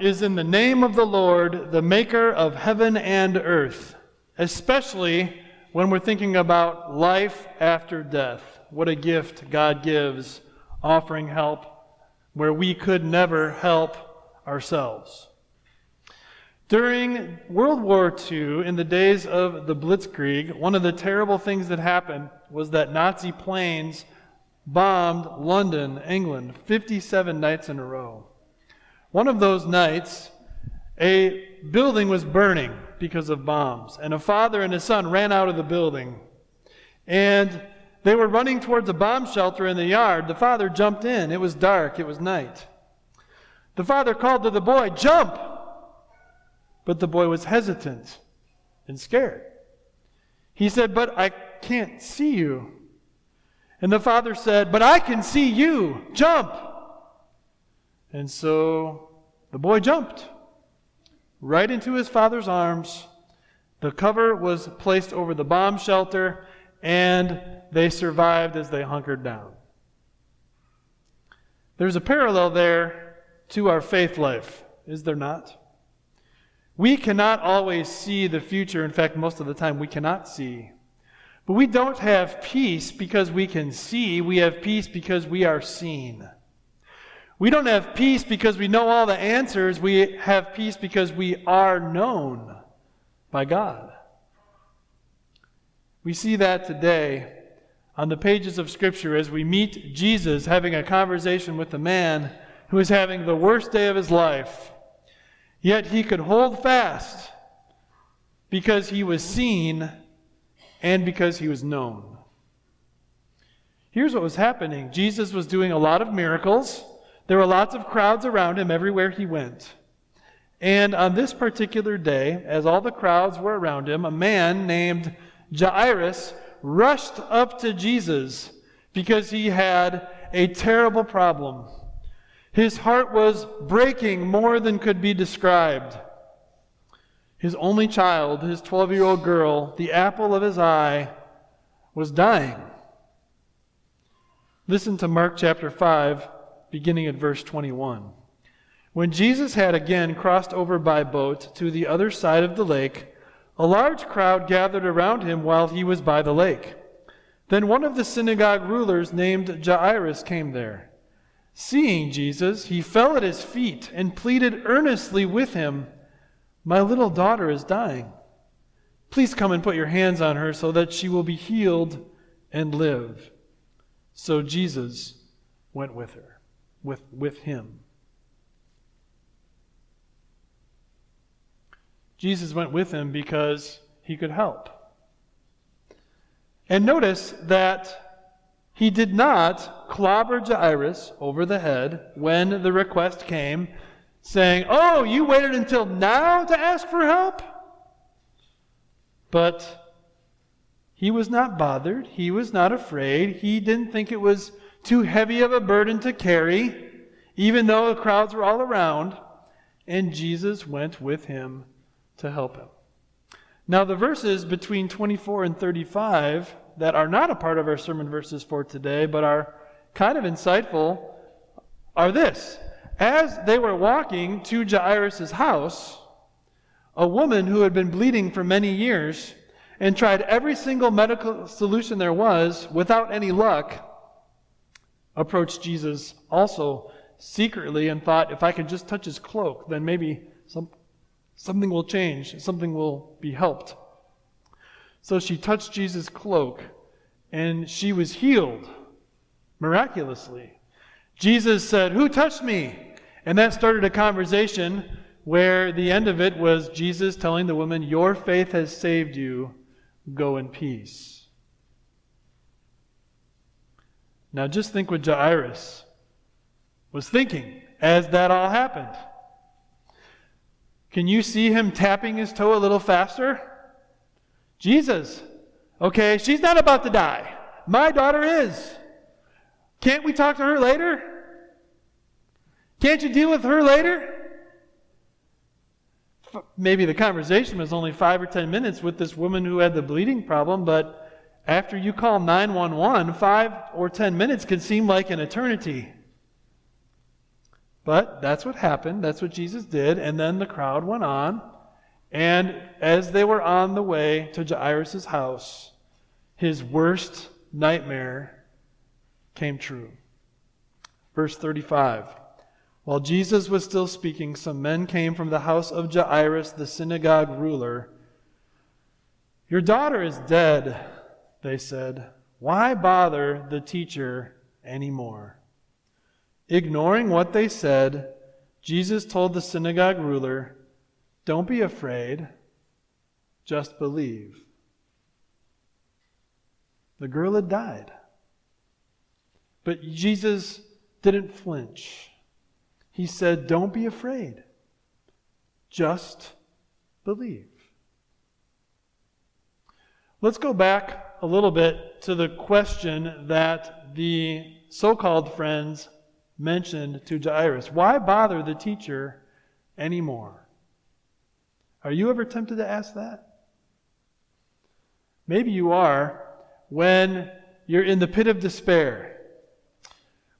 Is in the name of the Lord, the maker of heaven and earth, especially when we're thinking about life after death. What a gift God gives, offering help where we could never help ourselves. During World War II, in the days of the Blitzkrieg, one of the terrible things that happened was that Nazi planes bombed London, England, 57 nights in a row. One of those nights, a building was burning because of bombs, and a father and his son ran out of the building. And they were running towards a bomb shelter in the yard. The father jumped in. It was dark, it was night. The father called to the boy, Jump! But the boy was hesitant and scared. He said, But I can't see you. And the father said, But I can see you. Jump! And so the boy jumped right into his father's arms. The cover was placed over the bomb shelter, and they survived as they hunkered down. There's a parallel there to our faith life, is there not? We cannot always see the future. In fact, most of the time, we cannot see. But we don't have peace because we can see. We have peace because we are seen. We don't have peace because we know all the answers. We have peace because we are known by God. We see that today on the pages of Scripture as we meet Jesus having a conversation with a man who is having the worst day of his life. Yet he could hold fast because he was seen and because he was known. Here's what was happening Jesus was doing a lot of miracles. There were lots of crowds around him everywhere he went. And on this particular day, as all the crowds were around him, a man named Jairus rushed up to Jesus because he had a terrible problem. His heart was breaking more than could be described. His only child, his 12 year old girl, the apple of his eye, was dying. Listen to Mark chapter 5, beginning at verse 21. When Jesus had again crossed over by boat to the other side of the lake, a large crowd gathered around him while he was by the lake. Then one of the synagogue rulers named Jairus came there. Seeing Jesus, he fell at his feet and pleaded earnestly with him, My little daughter is dying. Please come and put your hands on her so that she will be healed and live. So Jesus went with her, with, with him. Jesus went with him because he could help. And notice that he did not clobber Jairus over the head when the request came, saying, Oh, you waited until now to ask for help? But he was not bothered. He was not afraid. He didn't think it was too heavy of a burden to carry, even though the crowds were all around. And Jesus went with him to help him. Now, the verses between 24 and 35 that are not a part of our sermon verses for today, but are kind of insightful, are this. As they were walking to Jairus' house, a woman who had been bleeding for many years and tried every single medical solution there was without any luck approached Jesus also secretly and thought, if I could just touch his cloak, then maybe some, Something will change, something will be helped. So she touched Jesus' cloak, and she was healed miraculously. Jesus said, Who touched me? And that started a conversation where the end of it was Jesus telling the woman, Your faith has saved you. Go in peace. Now just think what Jairus. was thinking as that all happened. Can you see him tapping his toe a little faster? Jesus, okay, she's not about to die. My daughter is. Can't we talk to her later? Can't you deal with her later? Maybe the conversation was only five or ten minutes with this woman who had the bleeding problem, but after you call 911, five or ten minutes can seem like an eternity. But that's what happened. That's what Jesus did. And then the crowd went on. And as they were on the way to Jairus' house, his worst nightmare came true. Verse 35 While Jesus was still speaking, some men came from the house of Jairus, the synagogue ruler. Your daughter is dead, they said. Why bother the teacher anymore? Ignoring what they said, Jesus told the synagogue ruler, Don't be afraid, just believe. The girl had died. But Jesus didn't flinch. He said, Don't be afraid, just believe. Let's go back a little bit to the question that the so called friends mentioned to Jairus. Why bother the teacher anymore? Are you ever tempted to ask that? Maybe you are when you're in the pit of despair.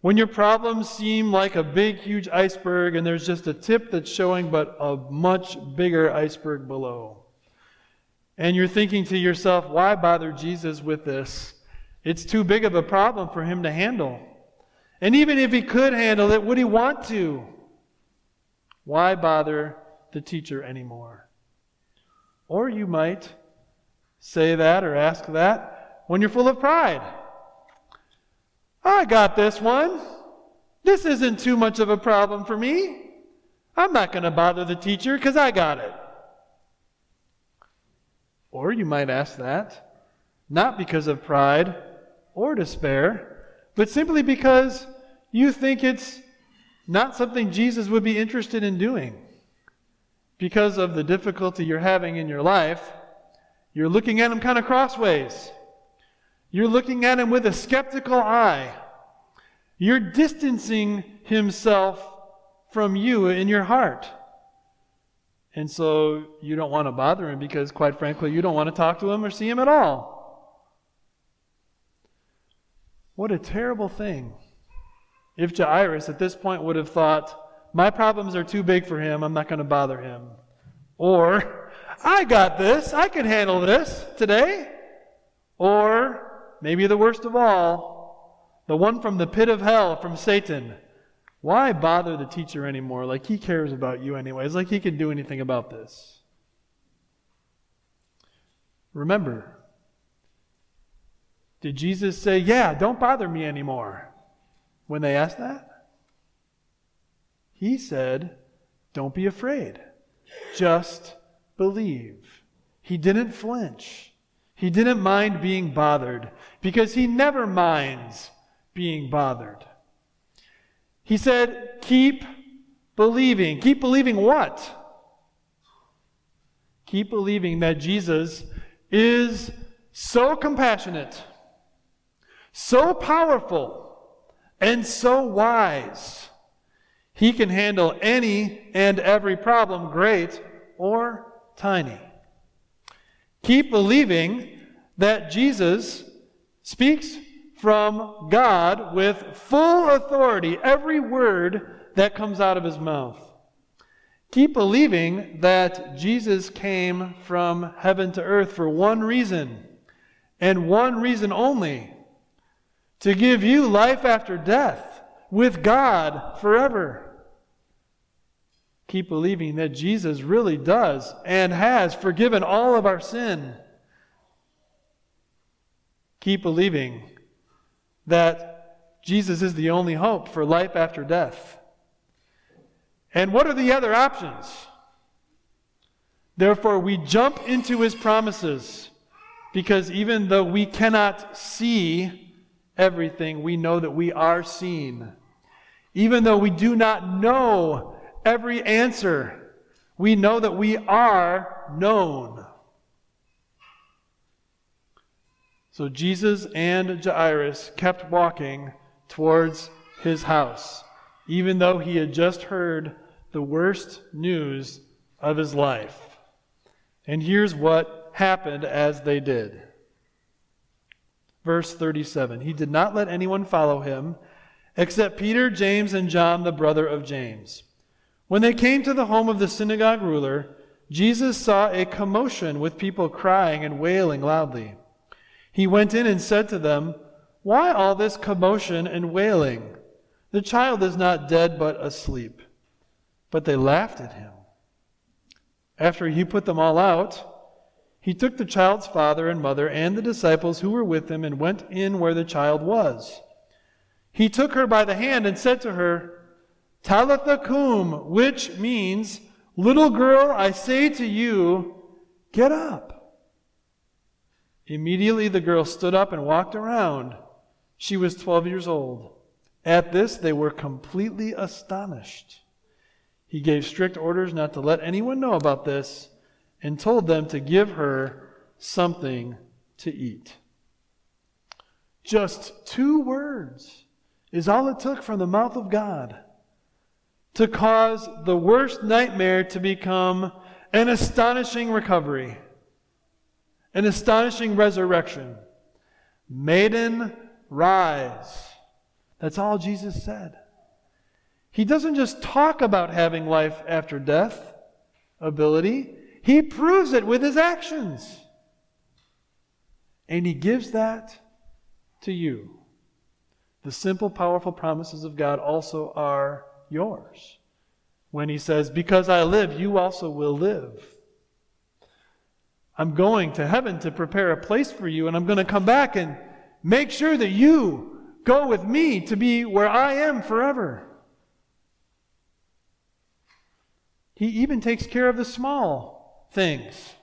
When your problems seem like a big, huge iceberg and there's just a tip that's showing, but a much bigger iceberg below. And you're thinking to yourself, why bother Jesus with this? It's too big of a problem for him to handle. And even if he could handle it, would he want to? Why bother the teacher anymore? Or you might say that or ask that when you're full of pride. I got this one. This isn't too much of a problem for me. I'm not going to bother the teacher because I got it. Or you might ask that, not because of pride or despair, but simply because you think it's not something Jesus would be interested in doing. Because of the difficulty you're having in your life, you're looking at him kind of crossways. You're looking at him with a skeptical eye. You're distancing himself from you in your heart. And so you don't want to bother him because, quite frankly, you don't want to talk to him or see him at all. What a terrible thing. If Jairus at this point would have thought, my problems are too big for him, I'm not going to bother him. Or, I got this, I can handle this today. Or, maybe the worst of all, the one from the pit of hell, from Satan. Why bother the teacher anymore? Like he cares about you anyways, like he can do anything about this. Remember, did Jesus say, Yeah, don't bother me anymore? When they asked that? He said, Don't be afraid. Just believe. He didn't flinch. He didn't mind being bothered because he never minds being bothered. He said, Keep believing. Keep believing what? Keep believing that Jesus is so compassionate so powerful and so wise. He can handle any and every problem, great or tiny. Keep believing that Jesus speaks from God with full authority, every word that comes out of his mouth. Keep believing that Jesus came from heaven to earth for one reason, and one reason only to give you life after death with God forever. Keep believing that Jesus really does and has forgiven all of our sin. Keep believing that Jesus is the only hope for life after death. And what are the other options? Therefore, we jump into his promises because even though we cannot see everything, we know that we are seen. Even though we do not know every answer, we know that we are known. So Jesus and Jairus kept walking towards his house, even though he had just heard the worst news of his life. And here's what happened as they did. Verse 37 He did not let anyone follow him except Peter, James, and John, the brother of James. When they came to the home of the synagogue ruler, Jesus saw a commotion with people crying and wailing loudly. He went in and said to them, Why all this commotion and wailing? The child is not dead, but asleep. But they laughed at him. After he put them all out, he took the child's father and mother and the disciples who were with him and went in where the child was. He took her by the hand and said to her, Talitha cum, which means, Little girl, I say to you, get up. Immediately the girl stood up and walked around. She was 12 years old. At this, they were completely astonished. He gave strict orders not to let anyone know about this and told them to give her something to eat. Just two words is all it took from the mouth of God to cause the worst nightmare to become an astonishing recovery, an astonishing resurrection. Maiden, rise. That's all Jesus said. He doesn't just talk about having life after death ability, he proves it with his actions. And he gives that to you. The simple, powerful promises of God also are yours. When he says, Because I live, you also will live. I'm going to heaven to prepare a place for you, and I'm going to come back and make sure that you go with me to be where I am forever. He even takes care of the small things.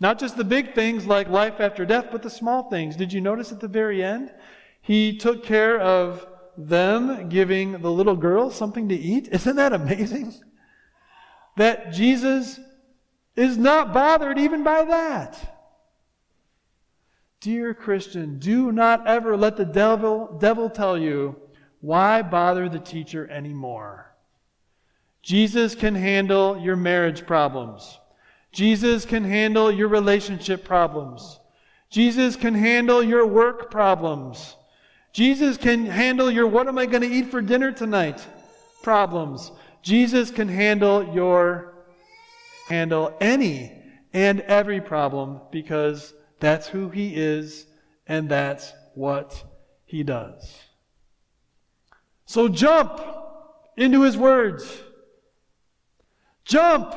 Not just the big things like life after death, but the small things. Did you notice at the very end? He took care of them giving the little girl something to eat. Isn't that amazing? That Jesus is not bothered even by that. Dear Christian, do not ever let the devil, devil tell you, why bother the teacher anymore? Jesus can handle your marriage problems. Jesus can handle your relationship problems. Jesus can handle your work problems. Jesus can handle your what am I going to eat for dinner tonight problems. Jesus can handle your handle any and every problem because that's who he is and that's what he does. So jump into his words. Jump.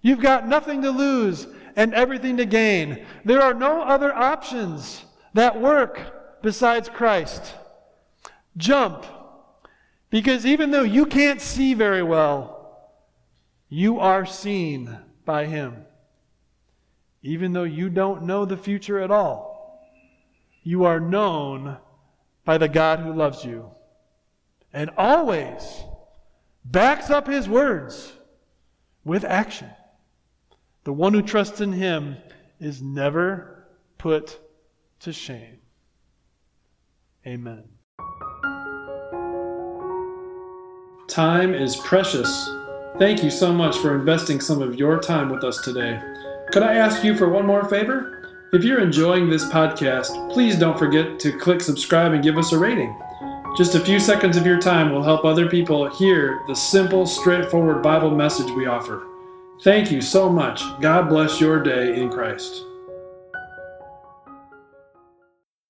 You've got nothing to lose and everything to gain. There are no other options that work besides Christ. Jump. Because even though you can't see very well, you are seen by Him. Even though you don't know the future at all, you are known by the God who loves you and always backs up His words with action. The one who trusts in Him is never put to shame. Amen. Time is precious. Thank you so much for investing some of your time with us today. Could I ask you for one more favor? If you're enjoying this podcast, please don't forget to click subscribe and give us a rating. Just a few seconds of your time will help other people hear the simple, straightforward Bible message we offer. Thank you so much. God bless your day in Christ.